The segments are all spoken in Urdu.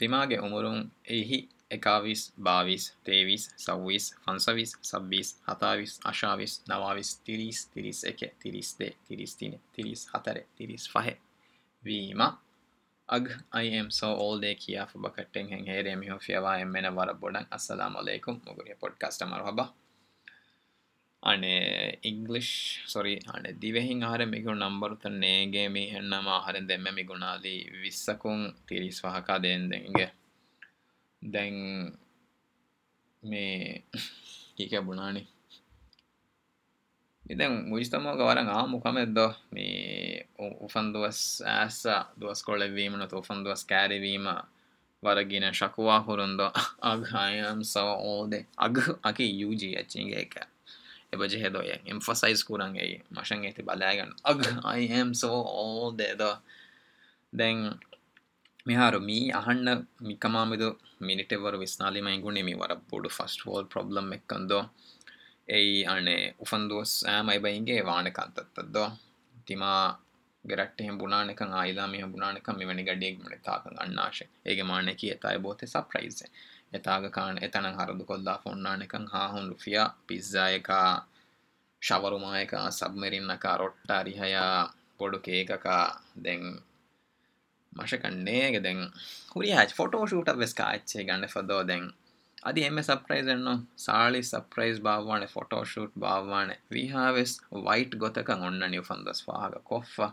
تیما کے امرنگ ای ایکس بائیس تیویس چویس پچوس چھبیس ستائیس اٹھایس نویس تریس تریس ایک تریس تے تریس تین تریس ہاتر تریس فی ویما اگ ایم سو دیکھ بھگ رو نب بوڈن السلام علیکم مغرب کسٹمر ہوبا අනේ ඉංගලිෂ් සොරි අනේ දිවෙහින් ආර මිගුන් නම්බරත නේගේ මේ හෙන්නම ආහරෙන් දෙම්ම මිගුණාදී විස්සකුන් තිරිස් වහකා දෙන් දෙන්ගේ දැන් මේ කීක බුණානි ඉදැන් මුජිස්තමෝ ගවරන් ආ මුකමෙද්ද මේ උෆන් දුවස් ඇස දුවස් කොල වීම නොත උෆන් දුවස් කෑරිවීම වරගින ශකුවා හුරුන්ද අග අයම් සව ඕදේ අග අකි යුජී ඇච්චිගේ එකෑ دیہ مینٹر وسالیم گھنٹے بوڑھے فسٹ آلبل مکند ගැට්ට හෙම් බුණනක ආයිදාම බුණනක මෙවැනි ගඩියක් මන තාක අන්නාශ ඒගේ මානක එතයි බෝත සප ්‍රයිස එතාගකාන එතන හරදු කොල්ලා ෆොන්නානක හාහුන් ලුෆිය පිස්්සායකා ශවරුමායක සබමරින්නකා රොට්ට රිහයා පොඩු කේකකා දැන් මශකන්නේග දැන් හරි හ ෆොටෝ ෂූට වෙස්කා ච්චේ ගන්න ෆදෝ දැන් අධි එම සප්‍රයිසන්න සාලි සප්‍රයිස් භාවවාන ෆොටෝ ෂූට් භාවවාන විහාවෙස් වයිට් ගොතක ඔන්න නිියෆන්දස් වාහග කොෆ්වා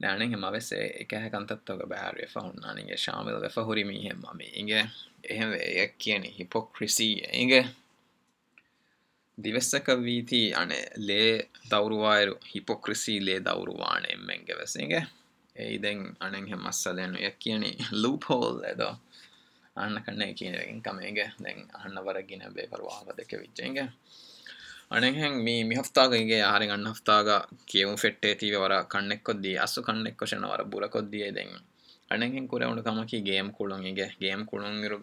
مہتنا ہس گیتیس لوپ کنگینگ ہنگ می می ہفت ہر ہن ہفتہ گیم فٹر کن ہس کنکر بور کنگ ہنگریمکی گیم کو گیم کوئی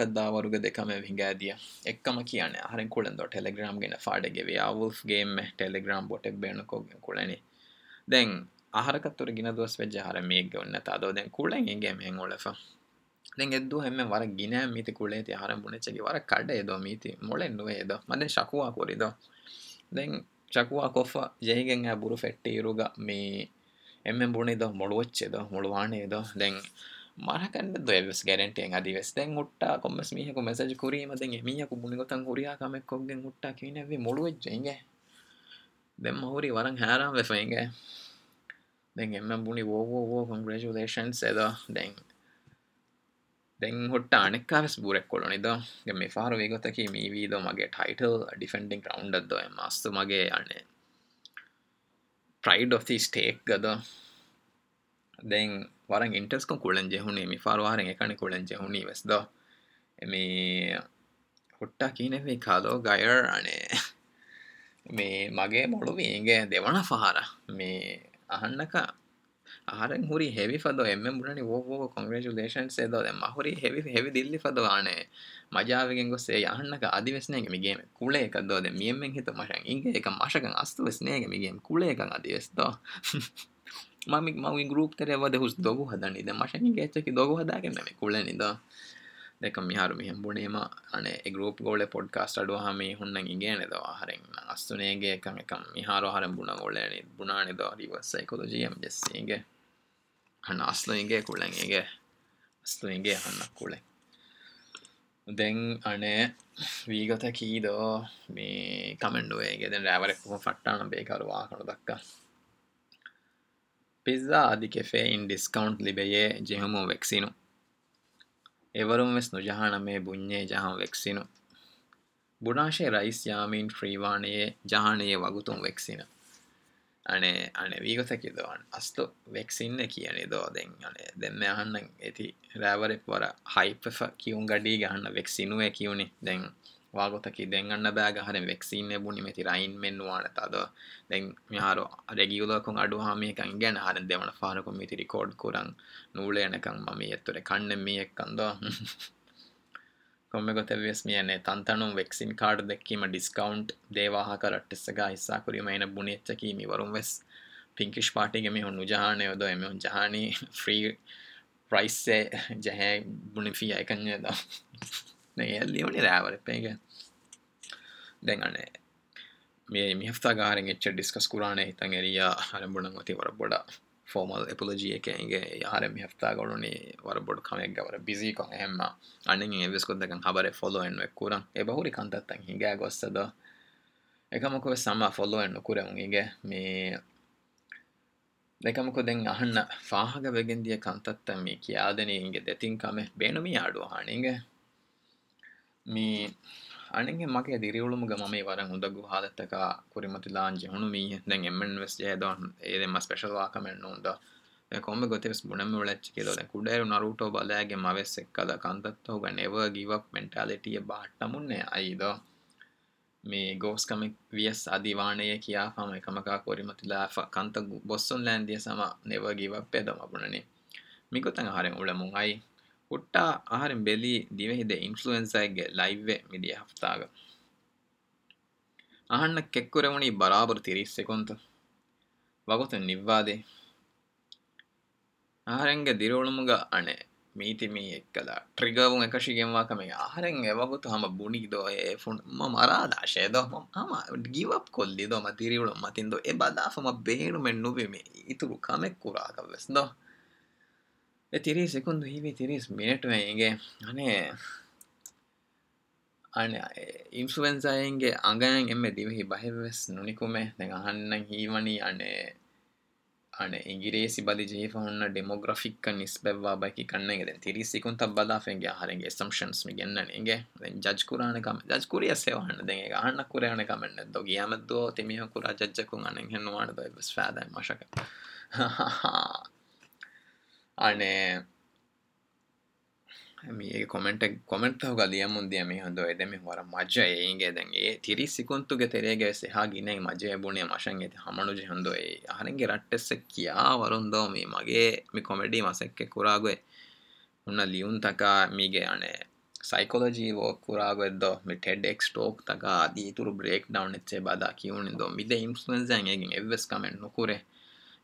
کد دیکھی یمکی ہن ہر کو ٹلی گرام گیم فاڈ گے آف گیم ٹلی گرام کو دین آر کتر گیم دس ویج آ رہی تو دے کڑ گیمف دیںو وارر گین میتی کو آرام بونیچی وار کڑے میتی موڑے نو مکو کو دے چکھو کوف جی آ بر فی می ایم بونی دڑوچید مڑوانے دیں مرکن گیارنٹی مٹا کم کو مسجد کو می می ہے کویک میں کھیں مٹین بھی موڑوچ ہوں گے دےم ہوا ہوں گے دیں ایمے بونی وو وہ دیں بورک کو یہ دو میفاروتا مغے ٹائٹل ڈیفینڈیگ راؤنڈ مست مگے پرائیڈ آف دی اسٹیٹ گنگ وار انٹرس کو یہونی بیس دو می ہوا کہ یہ گے دیہنا فہار می آنکا ہرگری ہی پدو ایم بونا کنگراچوشن ہی دی فدو مجا ہاں گے می گیم کو میم مش ہوں گے کم مشکل میگے کدی ویسو ممک مم گروپ ہگو حد مشکو کم میہار میم بوے گروپ گوڈکاسٹو ہر گمارو بو بنا کھو جی ایم جسے ہن اصل ہوں گے اصل ہنڑے دے ہنگت کھی کمنڈو پٹ بے دک پیزا آدھے ان ڈسکاؤنٹ لے جہ سو جہان بن جہاں ویگ بنا شائس جام فری ویے جہانے وغت අනේ අනේ වීගොතැක දවන් අස්තු වෙක්සින්න කියනෙ දෝ දෙන් අනේ දෙන්න අහන්න ඇති රෑවර පොර හයිපෆ කියවුම් ගඩී ගහන්න වෙක්සිනුව කියවුණනි දැන් වාගොතකි දෙගන්න බෑ ගහර වෙක්සින්න බුණි මෙති රයින් මෙෙන්වාන තද දෙැන් මහාරු අරගියවලකුන් අඩු හාමියකන් ගැන හරන් දෙවන ාරකුම් මිතිරි කෝඩ් කුරන් නූලේ යනකං මේ එත්තුර කන්න මේ එක්කන්දෝ گم کوئی تنو ویگن کارڈ دیکھی میں ڈسکاؤنٹ دیہ گسا کر بھنیچکی ویس پینکیش پارٹی کے میم نوجہ نہیں ادو ایم جہان فری پرفی آئی کنونی پہ ہفتہ گرچ ڈسکس کو آئیں گی نتی فوجی آر میفا گڑی ور بڑک بزی ہاں بیس کو فوکری کتیں ہتدو یا فالو ری گد فا ہندی کتیں می کے ہنک مین می آڈو می अनेक मके दिरी उलुम ग ममे वारन उदगु हालतका कुरिमति लांजे हुनु मी देन एमएन वेस जे दन ए देन मा स्पेशल वाक मेन नो उदा देन कोम गो तेस बुनम वलेच के दो देन कुडेर नारुटो बलाय गे मा वेस एक कदा कांदत तो ग नेवर गिव अप मेंटालिटी ए बाट तमुन ने आई दो मे गोस कम वीएस आदि वाने किया फम एकमका कुरिमति ला پٹ آ لائن کرابنگ دن میتی میگ آپ توڑے تیریسند مٹ میں ہاں بھائی نکمے ہنگنی گیس بدی جی ڈموگرفیس با بھنگیں گے تیری بدآفے میں جج کو ججی اس میں ججنا میے کمینٹ کمینٹ تو ہوگیا مندے میم وار مج ہاں تھیری سکے تیرے گیس نجمجرٹ سکیا می کمڈی مسکلک میے آنے سائکالجی کور آو موک تک آدھیر بریک ڈاؤن سے بدنی دہ مید انسے کمینٹری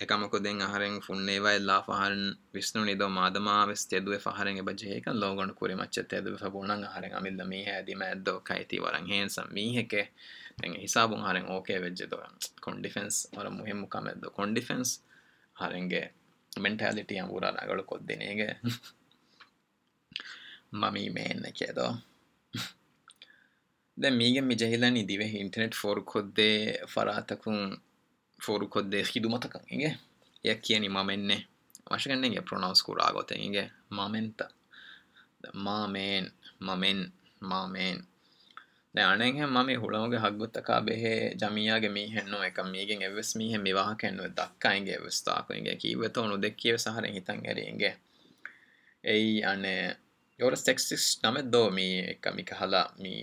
مرگی ولاح وادم وسہیں بجے لو گن کور مچھتے فو ہرگ میم کئی تیوہر کے ساب بھو ہار اوکے کون ڈیفنس ور می مکام کو مٹالٹی میم نیوٹر نیٹ فور خود فرا تھی فور خود متک ہوں گے یقینی مے مشکل پر آتے ہوں گے مت مین ممین مینگیں ممے ہوں گے ہک گا بےحے ج می می ہوں کم یہ ویس می ہا دکے وس و سر ہتھیری ہے ایور سیسٹ نمو می کمکل می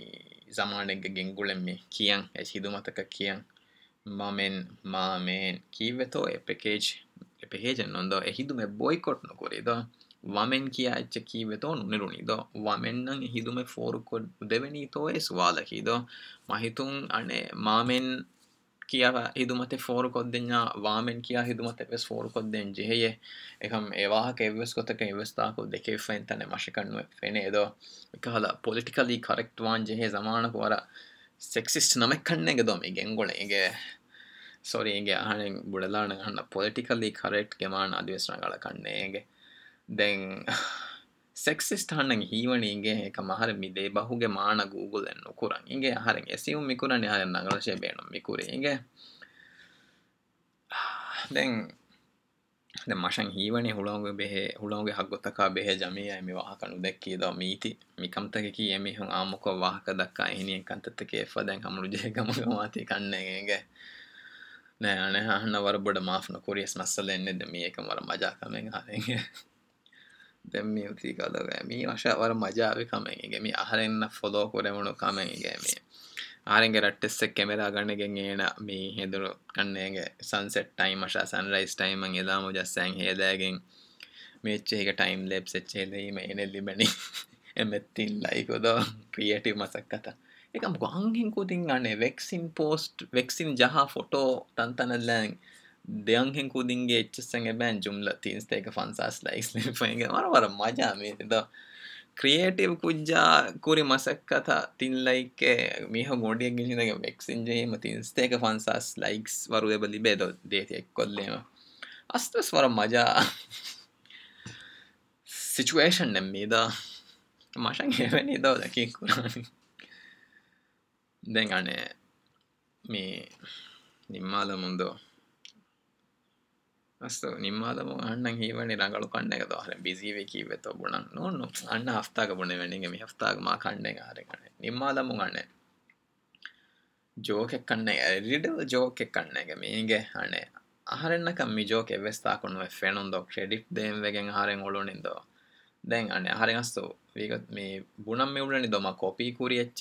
جمانگ گنگی کھی ایسو متک mamen, mamen, kive to epekej, epekej non do ehidu me boycott no kore do, vamen kia che kive to nune runi do, vamen nang ehidu me foru ko deveni to es wala ki do, mahitung ane mamen kia ehidu mate foru ko denya, vamen kia ehidu mate es foru ko den jeheye, ekam ewa ha ke ewes ko teke ewes ta ko deke fain tane mashikan nu fene do, ekala politically correct wan jehe zamana ko ara, سیسٹ نمک گدم ہی ساری ہوں بڑھل پولیٹکلی کرٹ کھی دے سیسٹ ہیونی ہوں گے کمرے بہ گو گل کو سیو مکرم کو مشا ہی بنے ہوں گے ہلو گی ہاگوتک بہے جمے واحد دک میتی می کم تک آم کو دکنی کتیں مجھے کنگ نڈ معف نسلے می کمر مزا کمیں گے مزا بھی کم گیے گا آرٹس کیمرا گنگ می ہیں گنگیں گے سن سٹ ٹائم سن رائز ٹائم ہاں مجھ سے میچ ٹائم لچن بین تین لگ کیٹو مسکت یہ کُتی کن وسن پوسٹ وسن جہاں فوٹو تنتیں دے ہوں کُدیسنگ بم ل تینسن سا لگیں گے بر بار مزہ می کیئٹری مسکت تین لے میہ گوڈ تینک فن سا لوگ دیکھو سر مزا سچن مشنو لگے میم ہست بےکی وو بونا ہفتگ بونا گی ہفتا کار گانے من جوکری جوک گنے ہر کم جوکستریچ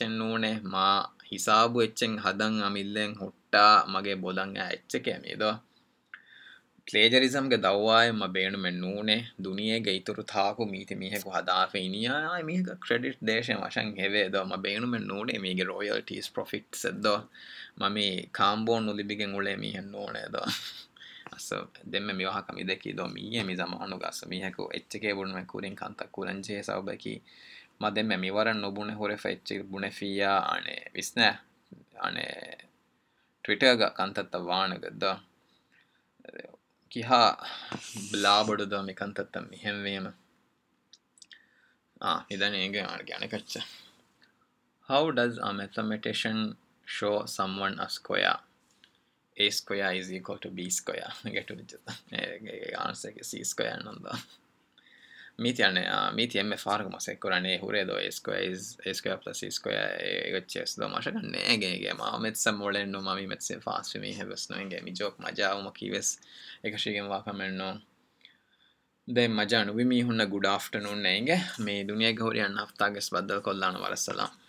نو ہسابوچ ہٹ مگ بولنگ میو پلیجرزم کے دو آئ میڈم میں نونے دنیا گئی تو میتھے می ہے کود نی می ہے کہ شنگ ہی د بے نو می رویلٹی کا می کم بولیے می ہیں نو جے سا مکم کی ما دم میں می ہے کوکو بورینگ سو بکی مورچ ٹویٹر کا آنے بس آنے گد دو ہلاد مکتم ہاں خرچ ہو ڈس ا متھمٹیشن شو سم و اسکویاں مارک مسئلہ پسند مجا کی واک مزا نو بھی گڈ آفٹر نو نی دنیا گوری اہم بدل کو سلام